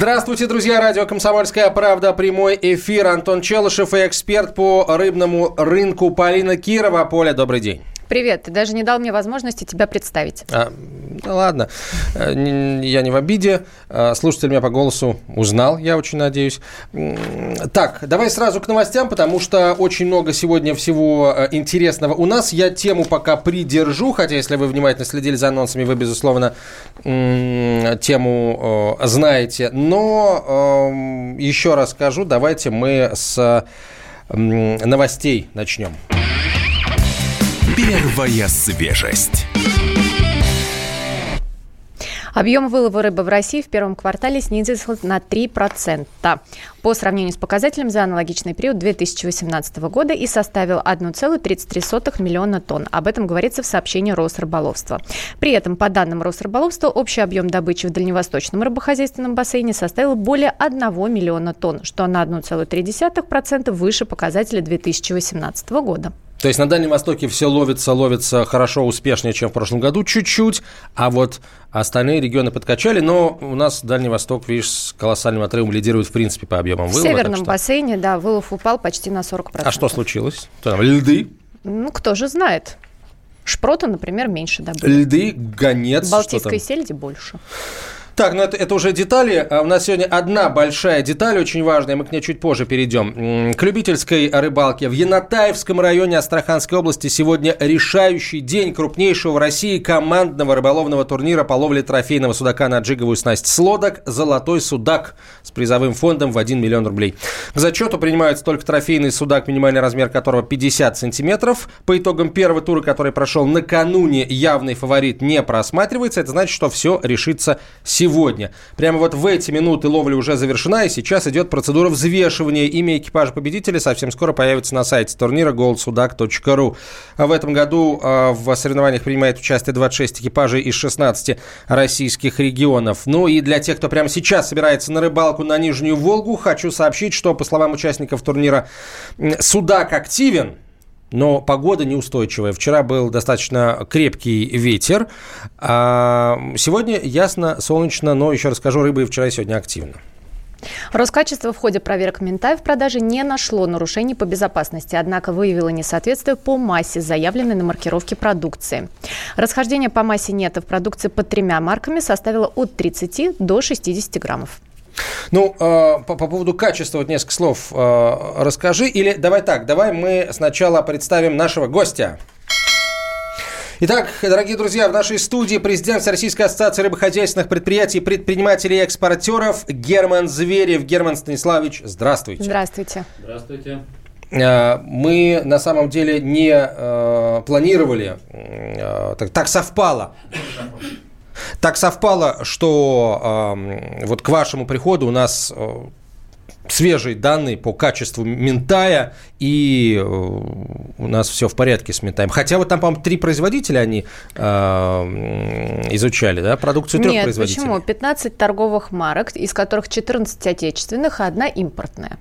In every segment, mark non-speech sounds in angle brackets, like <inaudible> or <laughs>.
Здравствуйте, друзья! Радио «Комсомольская правда». Прямой эфир. Антон Челышев и эксперт по рыбному рынку Полина Кирова. Поля, добрый день. Привет, ты даже не дал мне возможности тебя представить. А, да ладно, э, я не в обиде. Э, слушатель меня по голосу узнал, я очень надеюсь. Так, давай сразу к новостям, потому что очень много сегодня всего э, интересного у нас. Я тему пока придержу, хотя если вы внимательно следили за анонсами, вы, безусловно, тему знаете. Но эм, еще раз скажу, давайте мы с новостей начнем. Первая свежесть. Объем вылова рыбы в России в первом квартале снизился на 3% по сравнению с показателем за аналогичный период 2018 года и составил 1,33 миллиона тонн. Об этом говорится в сообщении Росрыболовства. При этом, по данным Росрыболовства, общий объем добычи в дальневосточном рыбохозяйственном бассейне составил более 1 миллиона тонн, что на 1,3% выше показателя 2018 года. То есть на Дальнем Востоке все ловится, ловится хорошо, успешнее, чем в прошлом году, чуть-чуть, а вот остальные регионы подкачали, но у нас Дальний Восток, видишь, с колоссальным отрывом лидирует, в принципе, по объемам вылова. В северном что... бассейне, да, вылов упал почти на 40%. А что случилось? Там льды? Ну, кто же знает. Шпрота, например, меньше добыли. Льды, гонец. Балтийской сельди больше. Так, ну это, это уже детали. А у нас сегодня одна большая деталь, очень важная, мы к ней чуть позже перейдем. К любительской рыбалке. В Янатаевском районе Астраханской области сегодня решающий день крупнейшего в России командного рыболовного турнира по ловле трофейного судака на джиговую снасть с лодок «Золотой судак» с призовым фондом в 1 миллион рублей. К зачету принимаются только трофейный судак, минимальный размер которого 50 сантиметров. По итогам первого тура, который прошел накануне, явный фаворит не просматривается. Это значит, что все решится сегодня сегодня. Прямо вот в эти минуты ловля уже завершена, и сейчас идет процедура взвешивания. Имя экипажа победителя совсем скоро появится на сайте турнира goldsudak.ru. В этом году а, в соревнованиях принимает участие 26 экипажей из 16 российских регионов. Ну и для тех, кто прямо сейчас собирается на рыбалку на Нижнюю Волгу, хочу сообщить, что, по словам участников турнира, Судак активен, но погода неустойчивая. Вчера был достаточно крепкий ветер, а сегодня ясно, солнечно, но, еще раз скажу, рыба и вчера и сегодня активна. Роскачество в ходе проверок Минтай в продаже не нашло нарушений по безопасности, однако выявило несоответствие по массе, заявленной на маркировке продукции. Расхождение по массе нета в продукции под тремя марками составило от 30 до 60 граммов. Ну, э, по, по поводу качества вот несколько слов э, расскажи. Или давай так, давай мы сначала представим нашего гостя. Итак, дорогие друзья, в нашей студии президент Российской ассоциации рыбохозяйственных предприятий, предпринимателей и экспортеров Герман Зверев. Герман Станиславович, здравствуйте. Здравствуйте. Здравствуйте. Э, мы на самом деле не э, планировали, э, так, так совпало так совпало, что э, вот к вашему приходу у нас э, свежие данные по качеству ментая, и э, у нас все в порядке с ментаем. Хотя вот там, по-моему, три производителя они э, изучали, да, продукцию трех Нет, производителей. почему? 15 торговых марок, из которых 14 отечественных, а одна импортная.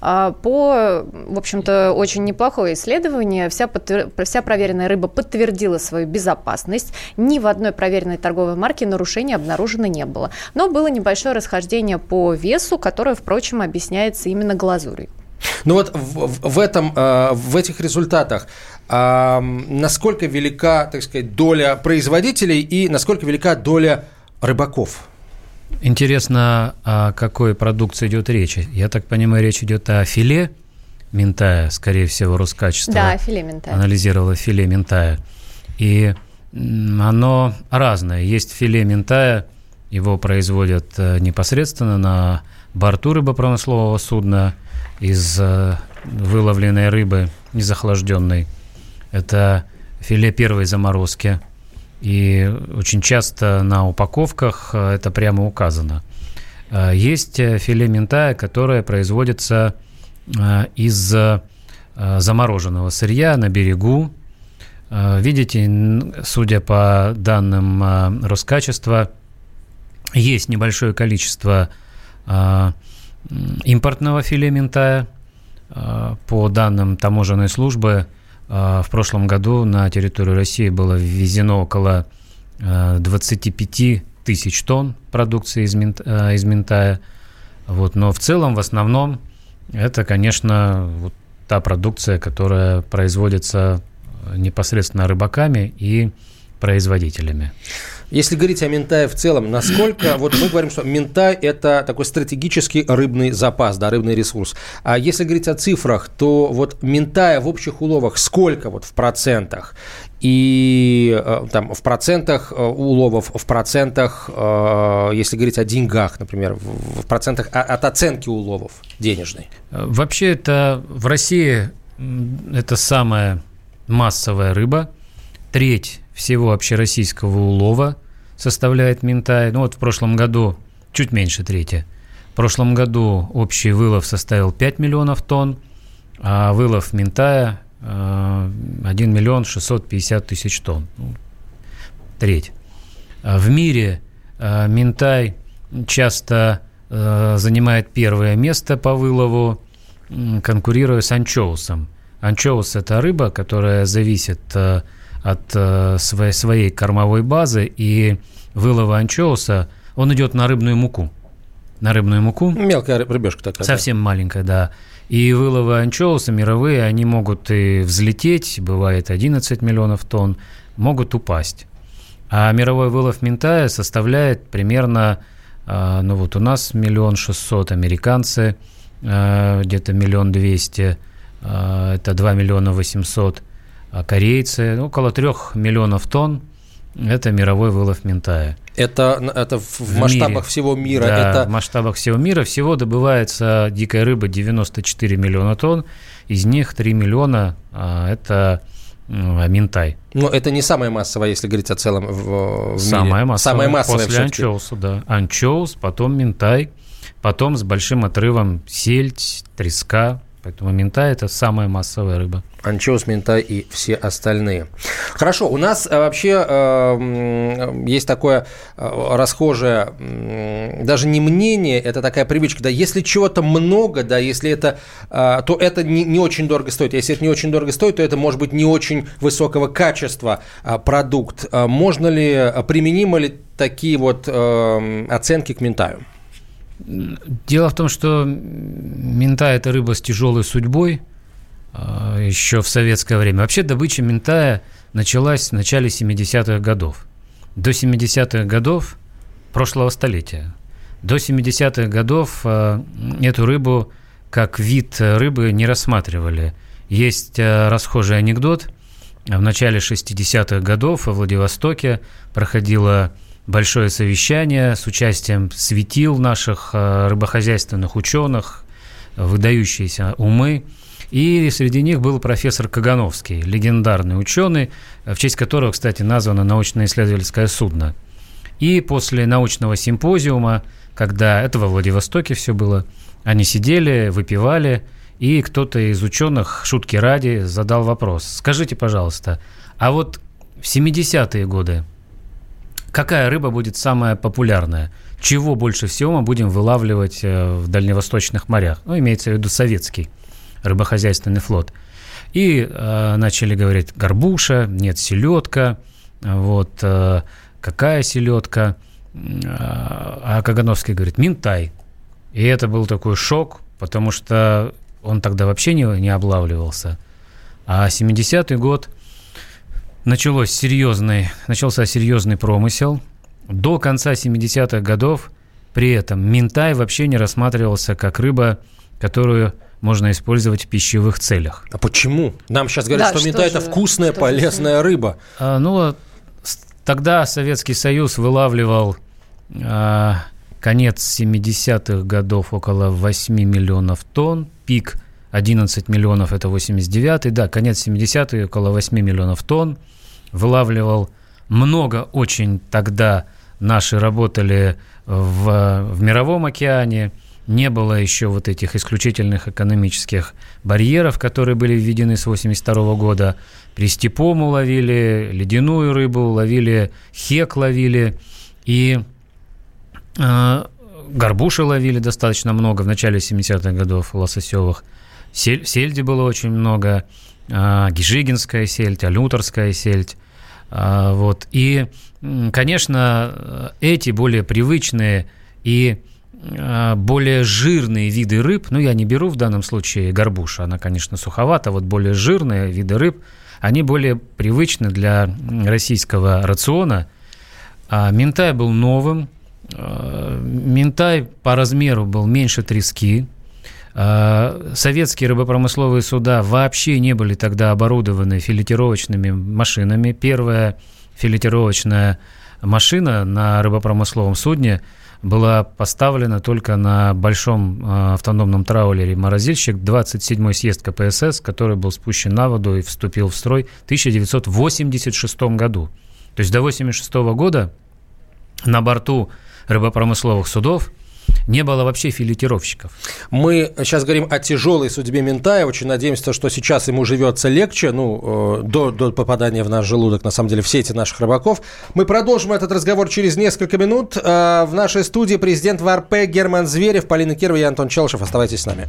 А, по, в общем-то, очень неплохое исследование, вся, подтвер... вся проверенная рыба подтвердила свою безопасность. Ни в одной проверенной торговой марке нарушений обнаружено не было. Но было небольшое расхождение по весу, которое, впрочем, объясняется именно глазурью. Ну вот в, в этом, э, в этих результатах насколько велика, так сказать, доля производителей и насколько велика доля рыбаков? Интересно, о какой продукции идет речь? Я так понимаю, речь идет о филе ментая, скорее всего, Роскачество. Да, филе ментая. Анализировала филе ментая. И оно разное. Есть филе ментая, его производят э, непосредственно на борту рыбопромыслового судна – из э, выловленной рыбы незахлажденной. Это филе первой заморозки. И очень часто на упаковках э, это прямо указано. Есть филе ментая, которое производится из замороженного сырья на берегу. Видите, судя по данным Роскачества, есть небольшое количество импортного филе минтая. А, по данным таможенной службы, а, в прошлом году на территорию России было ввезено около 25 а, тысяч тонн продукции из, мент, э, из Ментая. Вот, но в целом, в основном, это, конечно, вот та продукция, которая производится непосредственно рыбаками и производителями. Если говорить о Минтае в целом, насколько, <coughs> вот мы говорим, что Минтай – это такой стратегический рыбный запас, да, рыбный ресурс. А если говорить о цифрах, то вот Минтая в общих уловах сколько вот в процентах? И э, там в процентах э, уловов, в процентах, э, если говорить о деньгах, например, в процентах от оценки уловов денежной? Вообще это в России это самая массовая рыба, треть всего общероссийского улова составляет Минтай. Ну вот в прошлом году чуть меньше трети. В прошлом году общий вылов составил 5 миллионов тонн, а вылов Минтая 1 э, миллион 650 тысяч тонн. Ну, треть. А в мире э, Минтай часто э, занимает первое место по вылову, конкурируя с анчоусом. Анчоус – это рыба, которая зависит от э, своей, своей кормовой базы, и вылова анчоуса, он идет на рыбную муку. На рыбную муку. Мелкая рыбешка такая. Совсем да. маленькая, да. И выловы анчоуса мировые, они могут и взлететь, бывает 11 миллионов тонн, могут упасть. А мировой вылов ментая составляет примерно, э, ну вот у нас миллион шестьсот, американцы э, где-то миллион двести, это 2 миллиона восемьсот корейцы, ну, около трех миллионов тонн. Это мировой вылов ментая. Это, это в, в масштабах мире. всего мира? Да, это... в масштабах всего мира. Всего добывается дикая рыба 94 миллиона тонн. Из них 3 миллиона а, – это ментай. Но это не самая массовая, если говорить о целом в, в самая мире. Массовая, самая массовая После анчоуса, да. Анчоус, потом ментай, потом с большим отрывом сельдь, треска, Поэтому ментай – это самая массовая рыба. Анчоус, ментай и все остальные. Хорошо, у нас э, вообще э, есть такое э, расхожее, даже не мнение, это такая привычка, да, если чего-то много, да, если это, э, то это не, не очень дорого стоит. Если это не очень дорого стоит, то это может быть не очень высокого качества э, продукт. Э, можно ли, применимы ли такие вот э, оценки к ментаю? Дело в том, что мента – это рыба с тяжелой судьбой а, еще в советское время. Вообще добыча ментая началась в начале 70-х годов. До 70-х годов прошлого столетия. До 70-х годов а, эту рыбу как вид рыбы не рассматривали. Есть а, расхожий анекдот. В начале 60-х годов во Владивостоке проходила большое совещание с участием светил наших э, рыбохозяйственных ученых, выдающиеся умы. И среди них был профессор Кагановский, легендарный ученый, в честь которого, кстати, названо научно-исследовательское судно. И после научного симпозиума, когда это во Владивостоке все было, они сидели, выпивали, и кто-то из ученых, шутки ради, задал вопрос. Скажите, пожалуйста, а вот в 70-е годы какая рыба будет самая популярная? Чего больше всего мы будем вылавливать э, в дальневосточных морях? Ну, имеется в виду советский рыбохозяйственный флот. И э, начали говорить горбуша, нет, селедка, вот, э, какая селедка? А Кагановский говорит, минтай. И это был такой шок, потому что он тогда вообще не, не облавливался. А 70-й год началось серьезный, начался серьезный промысел. До конца 70-х годов при этом минтай вообще не рассматривался как рыба, которую можно использовать в пищевых целях. А почему? Нам сейчас говорят, да, что минтай – это вкусная, полезная же? рыба. А, ну, тогда Советский Союз вылавливал а, конец 70-х годов около 8 миллионов тонн, пик 11 миллионов – это 89-й, да, конец 70-х около 8 миллионов тонн вылавливал много очень тогда наши работали в, в мировом океане, не было еще вот этих исключительных экономических барьеров, которые были введены с 1982 года. При степому ловили, ледяную рыбу ловили, хек ловили, и э, горбуши ловили достаточно много в начале 70-х годов лососевых. Сель, сельди было очень много, гижигинская сельдь, алюторская сельдь. А, вот. И, конечно, эти более привычные и а, более жирные виды рыб, ну, я не беру в данном случае горбуша, она, конечно, суховата, вот более жирные виды рыб, они более привычны для российского рациона. А минтай был новым, а, минтай по размеру был меньше трески, Советские рыбопромысловые суда вообще не были тогда оборудованы филетировочными машинами. Первая филетировочная машина на рыбопромысловом судне была поставлена только на большом э, автономном траулере «Морозильщик» 27-й съезд КПСС, который был спущен на воду и вступил в строй в 1986 году. То есть до 1986 года на борту рыбопромысловых судов не было вообще филетировщиков. Мы сейчас говорим о тяжелой судьбе Ментая. Очень надеемся, что сейчас ему живется легче, ну, э, до, до попадания в наш желудок, на самом деле, в сети наших рыбаков. Мы продолжим этот разговор через несколько минут. Э, в нашей студии президент ВРП Герман Зверев, Полина Кирова и Антон Челышев. Оставайтесь с нами.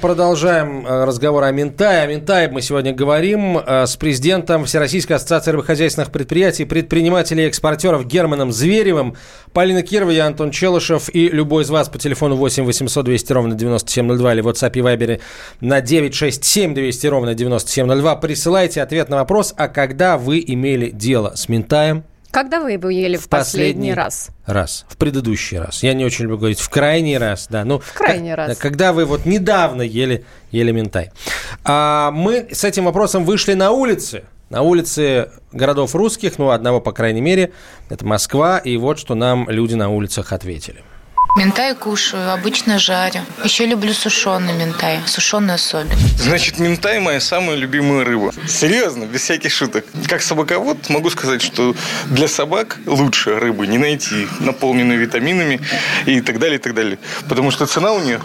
Продолжаем э, разговор о Минтае. О Минтае мы сегодня говорим э, с президентом Всероссийской ассоциации рыбохозяйственных предприятий, предпринимателей и экспортеров Германом Зверевым. Полина Кирова, я Антон Челышев и любой из вас по телефону 8 800 200 ровно 9702 или в WhatsApp и Viber на 967 200 ровно 9702 присылайте ответ на вопрос, а когда вы имели дело с Минтаем, когда вы его ели в, последний, последний раз? Раз. В предыдущий раз. Я не очень люблю говорить в крайний раз, да. Ну, в крайний как, раз. Да, когда вы вот недавно ели, ели ментай. А, мы с этим вопросом вышли на улицы. На улицы городов русских, ну, одного, по крайней мере, это Москва. И вот что нам люди на улицах ответили. Ментай кушаю, обычно жарю. Еще люблю сушеный ментай, сушеную особенно. Значит, ментай моя самая любимая рыба. Серьезно, без всяких шуток. Как собаковод могу сказать, что для собак лучше рыбы не найти, наполненную витаминами и так далее, и так далее. Потому что цена у нее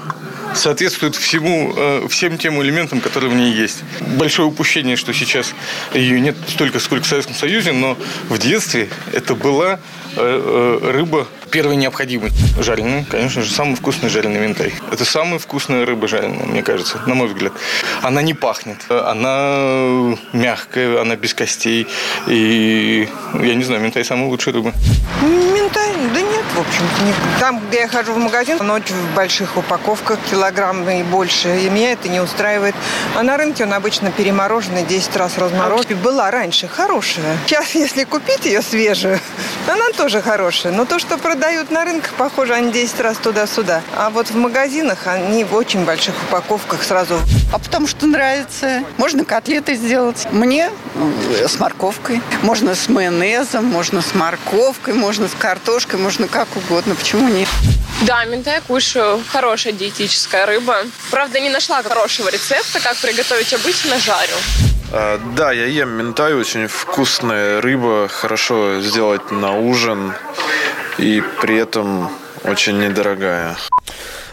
соответствует всему, э, всем тем элементам, которые в ней есть. Большое упущение, что сейчас ее нет столько, сколько в Советском Союзе, но в детстве это была рыба первой необходимости. Жареный, конечно же, самый вкусный жареный ментай. Это самая вкусная рыба жареная, мне кажется, на мой взгляд. Она не пахнет, она мягкая, она без костей. И я не знаю, ментай самая лучшая рыба. Ментай? Да нет, в общем-то. Там, где я хожу в магазин, ночь в больших упаковках, килограмм и больше. И меня это не устраивает. А на рынке он обычно перемороженный, 10 раз размороженный. Была раньше хорошая. Сейчас, если купить ее свежую, <laughs> она тоже хорошая. Но то, что продают продают на рынках, похоже, они 10 раз туда-сюда. А вот в магазинах они в очень больших упаковках сразу. А потому что нравится. Можно котлеты сделать. Мне э, с морковкой. Можно с майонезом, можно с морковкой, можно с картошкой, можно как угодно. Почему нет? Да, ментай кушаю. Хорошая диетическая рыба. Правда, не нашла хорошего рецепта, как приготовить обычно жарю. А, да, я ем ментай, очень вкусная рыба, хорошо сделать на ужин и при этом очень недорогая.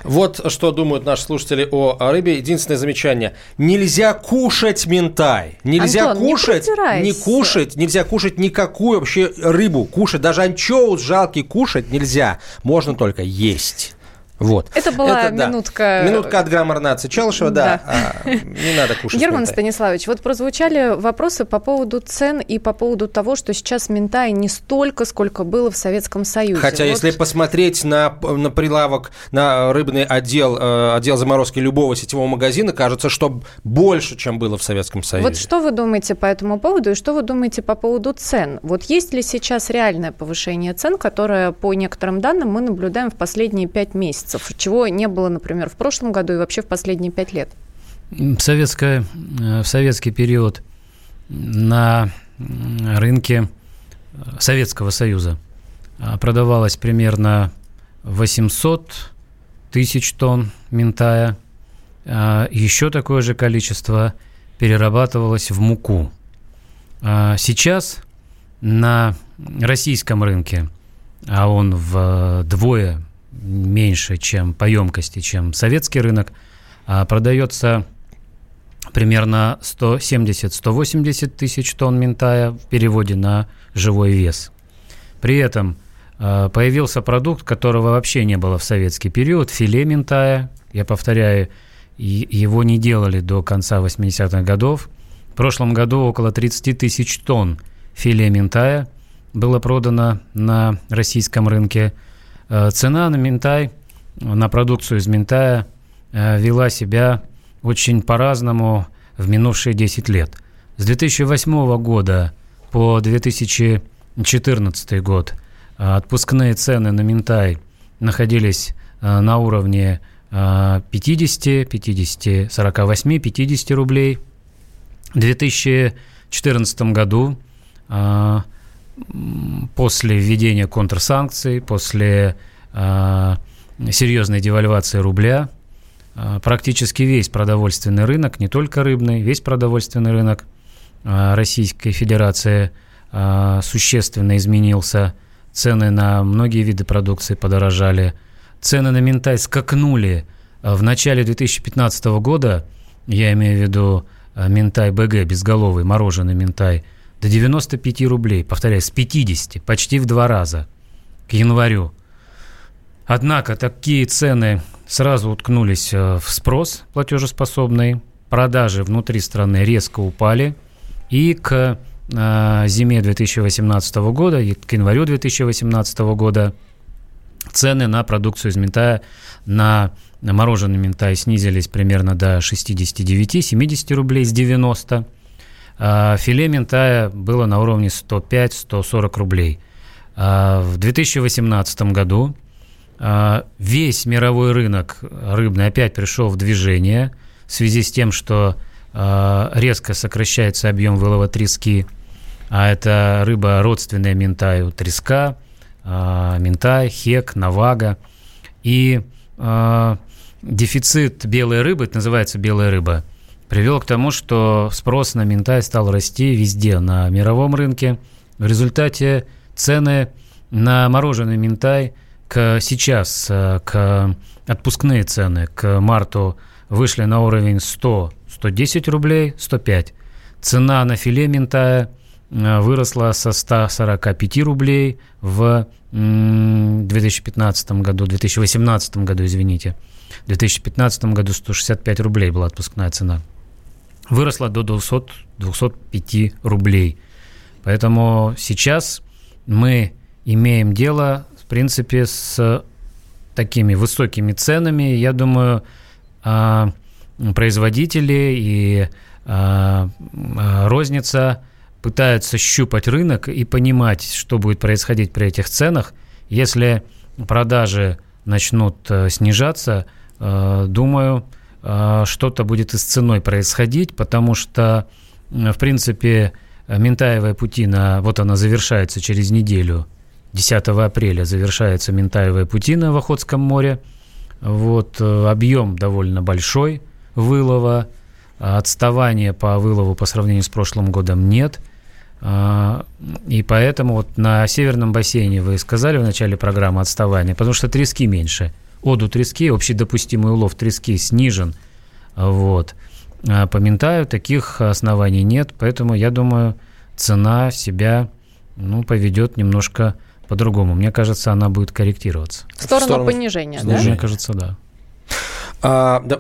Вот что думают наши слушатели о рыбе. Единственное замечание. Нельзя кушать ментай. Нельзя Антон, кушать, не, не кушать, нельзя кушать никакую вообще рыбу. Кушать, даже анчоус жалкий кушать нельзя. Можно только есть. Вот. Это была Это, минутка... Да. Минутка от граммар нации Челышева, да. да. А, не надо <laughs> кушать Герман ментай. Станиславович, вот прозвучали вопросы по поводу цен и по поводу того, что сейчас ментай не столько, сколько было в Советском Союзе. Хотя, вот... если посмотреть на, на прилавок, на рыбный отдел, э, отдел заморозки любого сетевого магазина, кажется, что больше, чем было в Советском Союзе. Вот что вы думаете по этому поводу и что вы думаете по поводу цен? Вот есть ли сейчас реальное повышение цен, которое, по некоторым данным, мы наблюдаем в последние пять месяцев? Месяцев, чего не было, например, в прошлом году и вообще в последние пять лет? В, советское, э, в советский период на рынке Советского Союза продавалось примерно 800 тысяч тонн ментая. Еще такое же количество перерабатывалось в муку. Сейчас на российском рынке, а он вдвое меньше, чем по емкости, чем советский рынок, а продается примерно 170-180 тысяч тонн ментая в переводе на живой вес. При этом а, появился продукт, которого вообще не было в советский период, филе ментая. Я повторяю, его не делали до конца 80-х годов. В прошлом году около 30 тысяч тонн филе ментая было продано на российском рынке. Э, цена на ментай, на продукцию из ментая э, вела себя очень по-разному в минувшие 10 лет. С 2008 года по 2014 год э, отпускные цены на ментай находились на уровне 50, 50, 48, 50 рублей. В 2014 году после введения контрсанкций, после э, серьезной девальвации рубля, э, практически весь продовольственный рынок, не только рыбный, весь продовольственный рынок э, Российской Федерации существенно изменился. Цены на многие виды продукции подорожали. Цены на ментай скакнули в начале 2015 года, я имею в виду ментай БГ, безголовый, мороженый ментай – до 95 рублей, повторяю, с 50, почти в два раза к январю. Однако такие цены сразу уткнулись э, в спрос платежеспособный, продажи внутри страны резко упали, и к э, зиме 2018 года, и к январю 2018 года цены на продукцию из ментая, на, мороженый ментай снизились примерно до 69-70 рублей с 90 а, филе ментая было на уровне 105-140 рублей. А, в 2018 году а, весь мировой рынок рыбный опять пришел в движение в связи с тем, что резко сокращается объем вылова трески, а это рыба родственная ментаю, треска, ментай, хек, навага. И дефицит белой рыбы, это называется белая рыба – привел к тому, что спрос на ментай стал расти везде на мировом рынке. В результате цены на мороженый ментай к сейчас, э, к отпускные цены к марту вышли на уровень 100, 110 рублей, 105. Цена на филе ментая э, выросла со 145 рублей в 2015 году, 2018 году, извините. В 2015 году 165 рублей была отпускная цена выросла до 200, 205 рублей. Поэтому сейчас мы имеем дело, в принципе, с такими высокими ценами. Я думаю, а, производители и а, а, розница пытаются щупать рынок и понимать, что будет происходить при этих ценах. Если продажи начнут э, снижаться, э, думаю, что-то будет и с ценой происходить, потому что, в принципе, Ментаевая путина, вот она завершается через неделю, 10 апреля завершается Ментаевая путина в Охотском море. Вот, э, объем довольно большой вылова, отставания по вылову по сравнению с прошлым годом нет. И поэтому вот на северном бассейне вы сказали в начале программы отставание, потому что трески меньше – оду трески, общедопустимый улов трески снижен. Вот. А по Ментаю таких оснований нет, поэтому я думаю, цена себя ну, поведет немножко по-другому. Мне кажется, она будет корректироваться. В сторону, в сторону понижения, да? Мне кажется, да. А, да,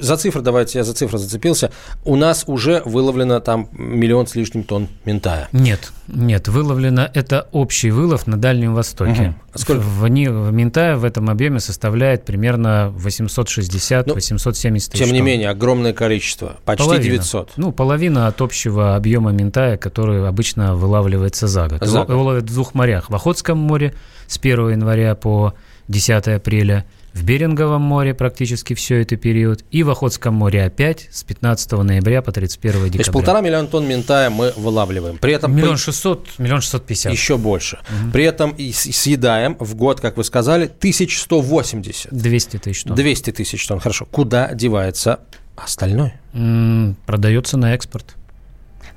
за цифры, давайте я за цифры зацепился. У нас уже выловлено там миллион с лишним тонн ментая. Нет, нет, выловлено это общий вылов на Дальнем Востоке. Угу. Сколько? В, в ментая в этом объеме составляет примерно 860-870 ну, тысяч Тем не тонн. менее, огромное количество, почти половина. 900. Ну, половина от общего объема ментая, который обычно вылавливается за год. За год. Его ловят в двух морях. В Охотском море с 1 января по 10 апреля – в Беринговом море практически все это период, и в Охотском море опять с 15 ноября по 31 декабря. То есть полтора миллиона тонн ментая мы вылавливаем. При этом миллион шестьсот, миллион шестьсот пятьдесят. Еще больше. Угу. При этом и съедаем в год, как вы сказали, 1180. 200 тысяч тонн. 200 тысяч тонн, хорошо. Куда девается остальное? М-м, продается на экспорт.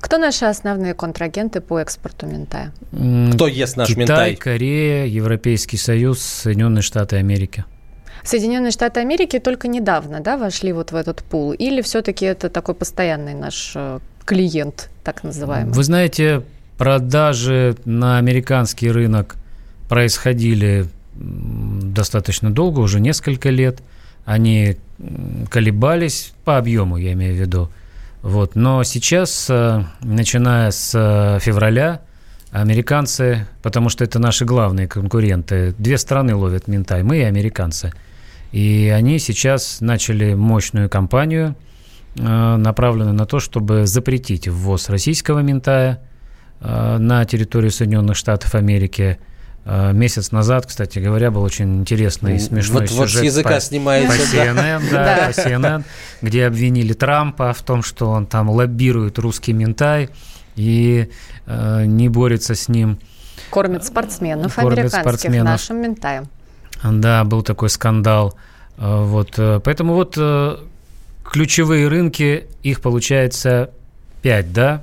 Кто наши основные контрагенты по экспорту ментая? Кто ест наш Китай, ментай? Корея, Европейский Союз, Соединенные Штаты Америки. Соединенные Штаты Америки только недавно да, вошли вот в этот пул? Или все-таки это такой постоянный наш э, клиент, так называемый? Вы знаете, продажи на американский рынок происходили достаточно долго, уже несколько лет. Они колебались по объему, я имею в виду. Вот. Но сейчас, э, начиная с э, февраля, американцы, потому что это наши главные конкуренты, две страны ловят ментай, мы и американцы. И они сейчас начали мощную кампанию, э, направленную на то, чтобы запретить ввоз российского ментая на территорию Соединенных Штатов Америки – месяц назад, кстати говоря, был очень интересный и смешной вот, сюжет вот с языка по, снимается, по CNN, да, да, по CNN, где обвинили Трампа в том, что он там лоббирует русский ментай и э, не борется с ним. Кормит спортсменов Кормит американских спортсменов. нашим ментаем. Да, был такой скандал. Э, вот, э, поэтому вот ключевые рынки, их получается пять, да?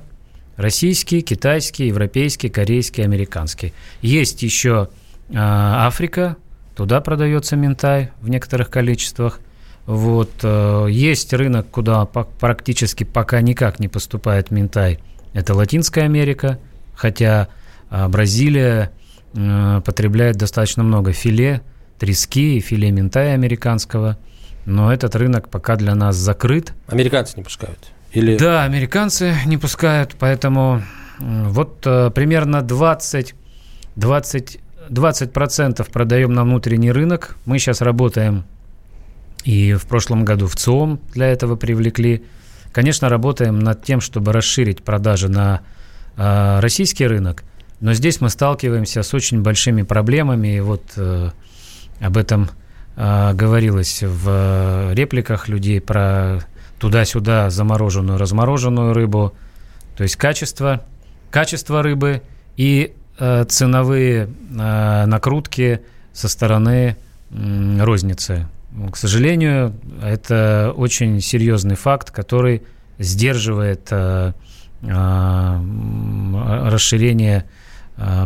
Российский, китайский, европейский, корейский, американский. Есть еще э, Африка, туда продается ментай в некоторых количествах. Вот, э, есть рынок, куда по- практически пока никак не поступает ментай. Это Латинская Америка, хотя э, Бразилия э, потребляет достаточно много филе, трески и филе ментая американского. Но этот рынок пока для нас закрыт. Американцы не пускают. Или... Да, американцы не пускают, поэтому вот э, примерно 20, 20, 20% продаем на внутренний рынок. Мы сейчас работаем и в прошлом году в ЦИОМ для этого привлекли. Конечно, работаем над тем, чтобы расширить продажи на э, российский рынок, но здесь мы сталкиваемся с очень большими проблемами. И вот э, об этом говорилось в репликах людей про туда-сюда замороженную, размороженную рыбу. То есть качество, качество рыбы и э, ценовые э, накрутки со стороны э, розницы. К сожалению, это очень серьезный факт, который сдерживает э, э, расширение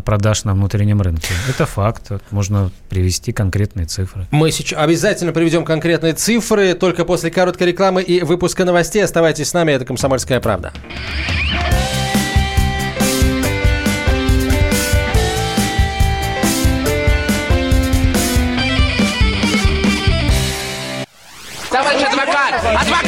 продаж на внутреннем рынке. Это факт, можно привести конкретные цифры. Мы сейчас обязательно приведем конкретные цифры, только после короткой рекламы и выпуска новостей. Оставайтесь с нами, это «Комсомольская правда». Товарищ адвокат! Адвокат!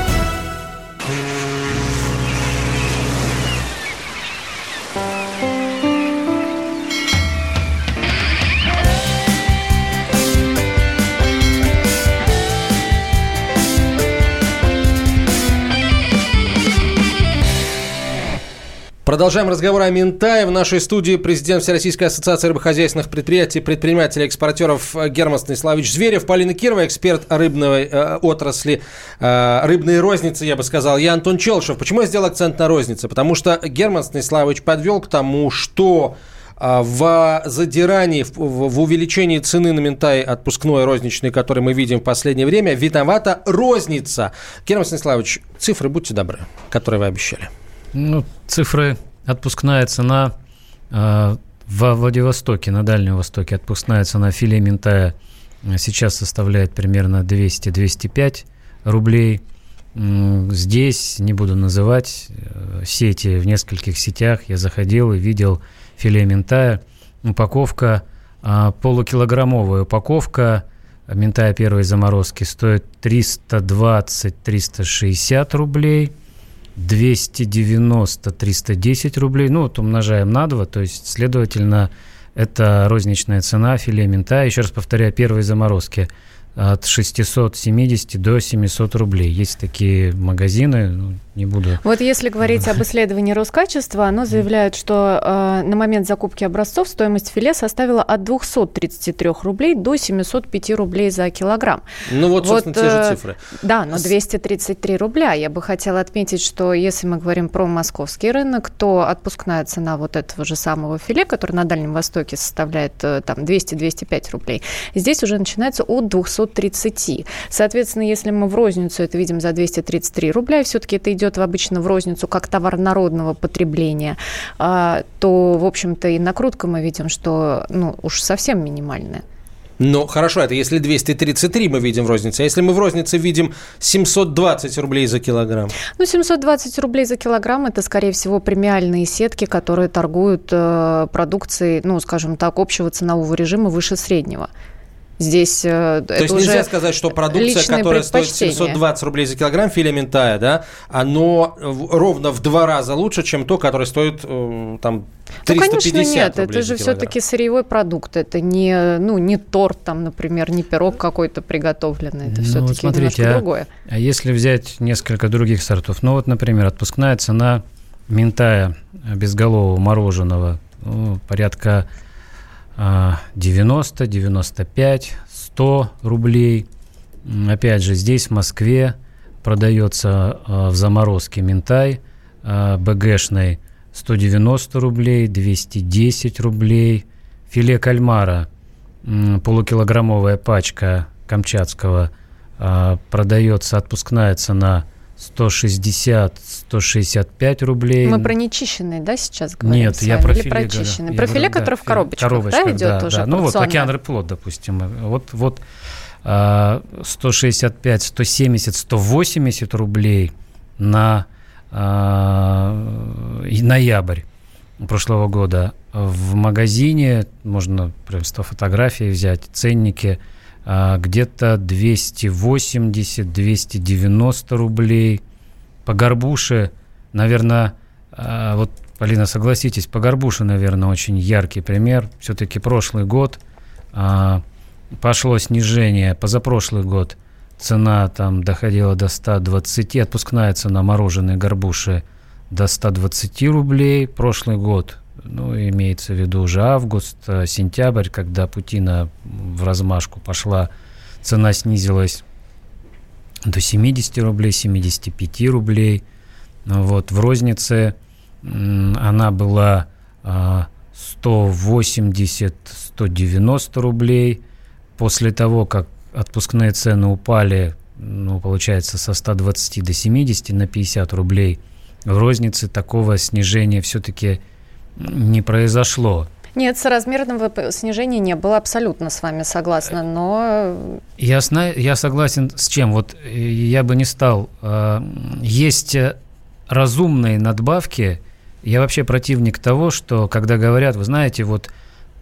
Продолжаем разговор о Минтае. В нашей студии президент Всероссийской ассоциации рыбохозяйственных предприятий, предпринимателей, экспортеров Герман Станиславович Зверев, Полина Кирова, эксперт рыбной э, отрасли, э, рыбной розницы, я бы сказал, я Антон Челшев. Почему я сделал акцент на рознице? Потому что Герман Станиславович подвел к тому, что э, в задирании, в, в увеличении цены на ментай отпускной розничной, который мы видим в последнее время, виновата розница. Герман Станиславович, цифры, будьте добры, которые вы обещали. Ну, цифры отпускная цена э, в Владивостоке, на Дальнем Востоке, отпускная цена филе ментая сейчас составляет примерно 200-205 рублей. Здесь, не буду называть, э, сети, в нескольких сетях я заходил и видел филе ментая. Упаковка, э, полукилограммовая упаковка ментая первой заморозки стоит 320-360 рублей – 290-310 рублей, ну вот умножаем на 2, то есть, следовательно, это розничная цена филе мента. Еще раз повторяю, первой заморозки от 670 до 700 рублей. Есть такие магазины, ну, не буду... Вот если говорить об <laughs> исследовании Роскачества, оно заявляет, что э, на момент закупки образцов стоимость филе составила от 233 рублей до 705 рублей за килограмм. Ну вот, собственно, вот, те же э, цифры. Да, но 233 рубля. Я бы хотела отметить, что если мы говорим про московский рынок, то отпускная цена вот этого же самого филе, который на Дальнем Востоке составляет э, там 200-205 рублей, здесь уже начинается от 230. Соответственно, если мы в розницу это видим за 233 рубля, и все-таки это идет обычно в розницу как товар народного потребления, а, то, в общем-то, и накрутка мы видим, что ну, уж совсем минимальная. Ну, хорошо, это если 233 мы видим в рознице. А если мы в рознице видим 720 рублей за килограмм? Ну, 720 рублей за килограмм – это, скорее всего, премиальные сетки, которые торгуют э, продукцией, ну, скажем так, общего ценового режима выше среднего. Здесь э, То есть нельзя сказать, что продукция, которая стоит 720 рублей за килограмм, филе ментая, да, оно ровно в два раза лучше, чем то, которое стоит э, там 350 ну, конечно, нет, это же все-таки сырьевой продукт, это не, ну, не торт, там, например, не пирог какой-то приготовленный, это ну, все-таки смотрите, немножко а, другое. А если взять несколько других сортов, ну вот, например, отпускная цена ментая безголового мороженого ну, порядка 90, 95, 100 рублей. Опять же, здесь, в Москве, продается а, в заморозке ментай а, БГшный 190 рублей, 210 рублей. Филе кальмара, полукилограммовая пачка камчатского, а, продается отпускная цена 160-165 рублей. Мы про нечищенные, да, сейчас говорим? Нет, я про Или филе. Про чищенные? Про филе, которое в коробочках, коробочках да, идет да, уже да. Ну вот океан рыплот, допустим. Вот, вот 165, 170, 180 рублей на а, ноябрь прошлого года в магазине, можно просто фотографии взять, ценники – где-то 280-290 рублей. По горбуше, наверное, а, вот, Полина, согласитесь, по горбуше, наверное, очень яркий пример. Все-таки прошлый год а, пошло снижение, позапрошлый год цена там доходила до 120, отпускная цена мороженой горбуши до 120 рублей. Прошлый год ну, имеется в виду уже август, э, сентябрь, когда Путина в размашку пошла, цена снизилась до 70 рублей, 75 рублей. Вот, в рознице она была 180-190 рублей. После того, как отпускные цены упали, ну, получается, со 120 до 70 на 50 рублей, в рознице такого снижения все-таки не произошло. Нет, соразмерного снижения не было, абсолютно с вами согласна, но... Я, я согласен с чем? Вот э, я бы не стал. Э, есть разумные надбавки. Я вообще противник того, что когда говорят, вы знаете, вот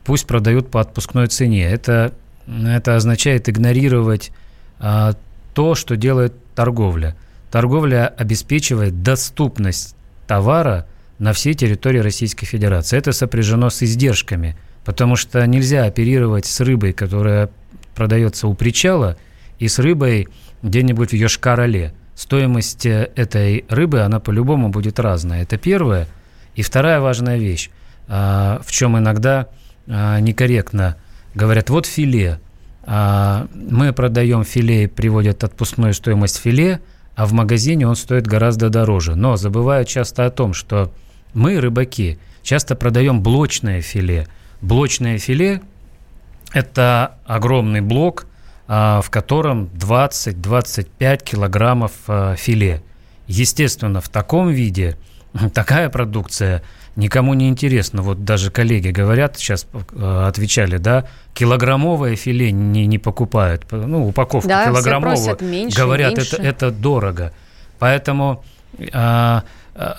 пусть продают по отпускной цене. Это, это означает игнорировать то, что делает торговля. Торговля обеспечивает доступность товара – на всей территории Российской Федерации. Это сопряжено с издержками, потому что нельзя оперировать с рыбой, которая продается у причала, и с рыбой где-нибудь в Йошкар-Оле. Стоимость э, этой рыбы, она по-любому будет разная. Это первое. И вторая важная вещь, а, в чем иногда а, некорректно говорят, вот филе, а, мы продаем филе приводят отпускную стоимость филе, а в магазине он стоит гораздо дороже. Но забывают часто о том, что мы, рыбаки, часто продаем блочное филе. Блочное филе – это огромный блок, а, в котором 20-25 килограммов а, филе. Естественно, в таком виде <laughs> такая продукция никому не интересна. Вот даже коллеги говорят, сейчас а, отвечали, да, килограммовое филе не, не покупают. Ну, упаковку да, килограммовую. Меньше, говорят, меньше. Это, это дорого. Поэтому Э,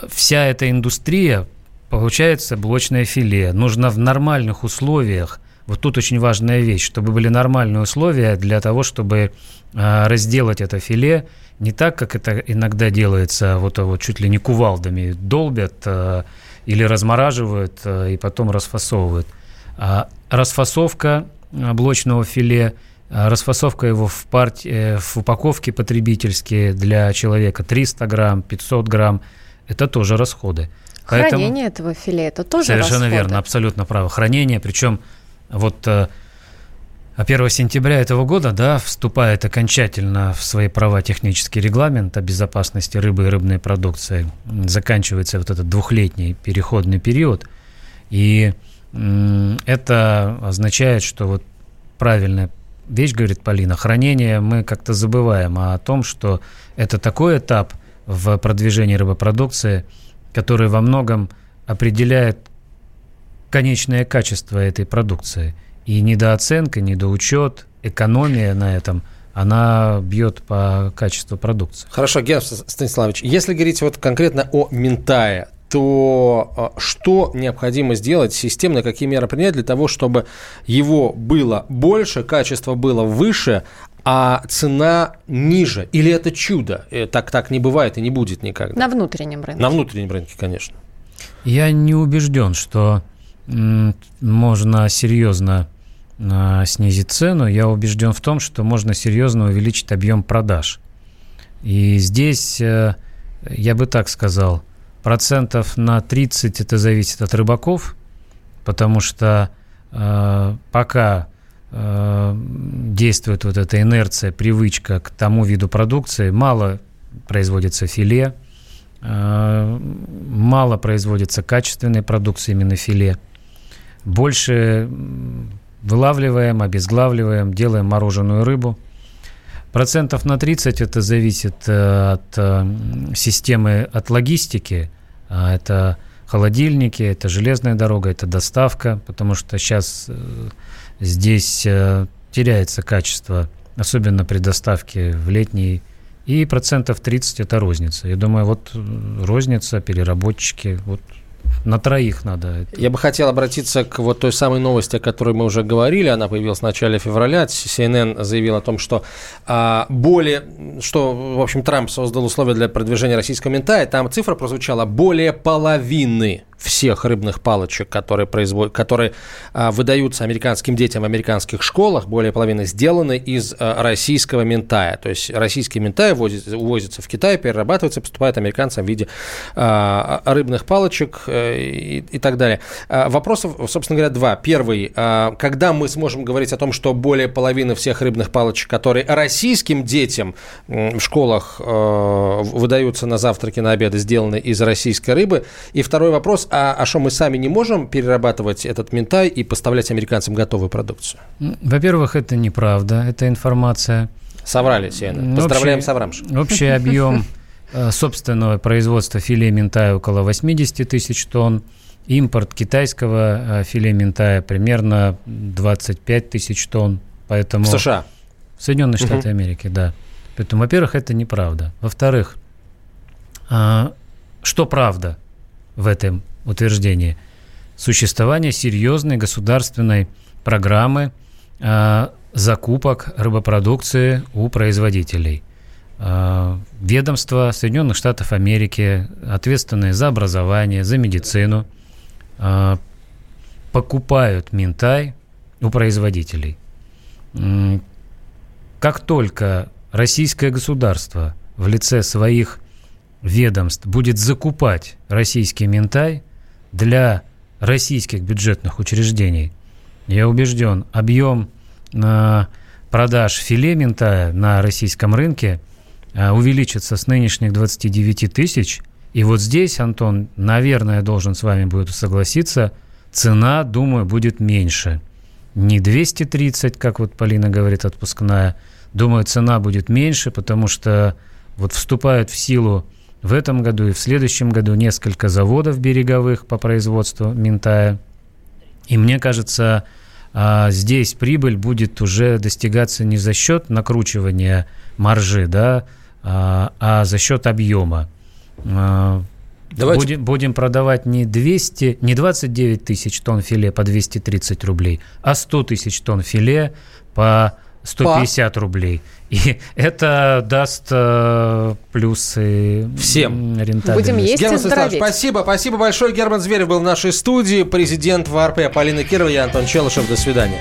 вся эта индустрия, получается блочное филе. Нужно в нормальных условиях, вот тут очень важная вещь, чтобы были нормальные условия для того, чтобы э, разделать это филе не так, как это иногда делается, вот, вот чуть ли не кувалдами долбят э, или размораживают и потом расфасовывают. А расфасовка блочного филе расфасовка его в, партии, в упаковке потребительские для человека 300 грамм, 500 грамм, это тоже расходы. Хранение Поэтому... этого филе, это тоже Совершенно расходы. верно, абсолютно право. Хранение, причем вот 1 сентября этого года да, вступает окончательно в свои права технический регламент о безопасности рыбы и рыбной продукции. Заканчивается вот этот двухлетний переходный период. И это означает, что вот правильная вещь, говорит Полина, хранение мы как-то забываем а о том, что это такой этап в продвижении рыбопродукции, который во многом определяет конечное качество этой продукции – и недооценка, недоучет, экономия на этом – она бьет по качеству продукции. Хорошо, Герман Станиславович, если говорить вот конкретно о Ментае, то а, что необходимо сделать системно, какие меры принять для того, чтобы его было больше, качество было выше, а цена ниже? Или это чудо? Э, так, так не бывает и не будет никогда. На внутреннем рынке. На внутреннем рынке, конечно. Я не убежден, что можно серьезно а, снизить цену, я убежден в том, что можно серьезно увеличить объем продаж. И здесь, э, я бы так сказал, процентов на 30 это зависит от рыбаков, потому что э, пока действует вот эта инерция, привычка к тому виду продукции, мало производится филе, э, мало производится качественной продукции, именно филе – больше вылавливаем, обезглавливаем, делаем мороженую рыбу. Процентов на 30 это зависит э, от э, системы, от логистики. А это холодильники, это железная дорога, это доставка, потому что сейчас э, здесь теряется качество, особенно при доставке в летний. И процентов 30 это розница. Я думаю, вот розница, переработчики, вот на троих надо. Я бы хотел обратиться к вот той самой новости, о которой мы уже говорили. Она появилась в начале февраля. CNN заявил о том, что а, более, что, в общем, Трамп создал условия для продвижения российского мента, и там цифра прозвучала более половины всех рыбных палочек, которые, производ... которые а, выдаются американским детям в американских школах, более половины сделаны из а, российского ментая. То есть российский ментай увозится, увозится в Китай, перерабатывается, поступает американцам в виде а, рыбных палочек а, и, и так далее. А, вопросов, собственно говоря, два. Первый. А, когда мы сможем говорить о том, что более половины всех рыбных палочек, которые российским детям в школах а, выдаются на завтраки, на обеды, сделаны из российской рыбы? И второй вопрос а, а что мы сами не можем перерабатывать этот ментай и поставлять американцам готовую продукцию? Во-первых, это неправда, эта информация. Соврали, Сиена. Поздравляем общий, Саврамш. Общий <laughs> объем э, собственного производства филе ментая около 80 тысяч тонн. Импорт китайского э, филе ментая примерно 25 тысяч тонн. Поэтому... В США? В Соединенные Штаты угу. Америки, да. Поэтому, во-первых, это неправда. Во-вторых, а, что правда в этом утверждение существования серьезной государственной программы э, закупок рыбопродукции у производителей. Э, ведомства Соединенных Штатов Америки, ответственные за образование, за медицину, э, покупают минтай у производителей. Как только российское государство в лице своих ведомств будет закупать российский минтай – для российских бюджетных учреждений, я убежден, объем на продаж филе ментая на российском рынке а, увеличится с нынешних 29 тысяч. И вот здесь, Антон, наверное, должен с вами будет согласиться, цена, думаю, будет меньше. Не 230, как вот Полина говорит, отпускная. Думаю, цена будет меньше, потому что вот вступают в силу в этом году и в следующем году несколько заводов береговых по производству минтая. И мне кажется, а, здесь прибыль будет уже достигаться не за счет накручивания маржи, да, а, а за счет объема. А, Давайте. Будем, будем продавать не 200, не 29 тысяч тонн филе по 230 рублей, а 100 тысяч тонн филе по 150 по... рублей. И это даст э, плюсы всем рентабельности. Будем есть Герман и спасибо. Спасибо большое. Герман Зверев был в нашей студии. Президент ВРП Полина Кирова и Антон Челышев. До свидания.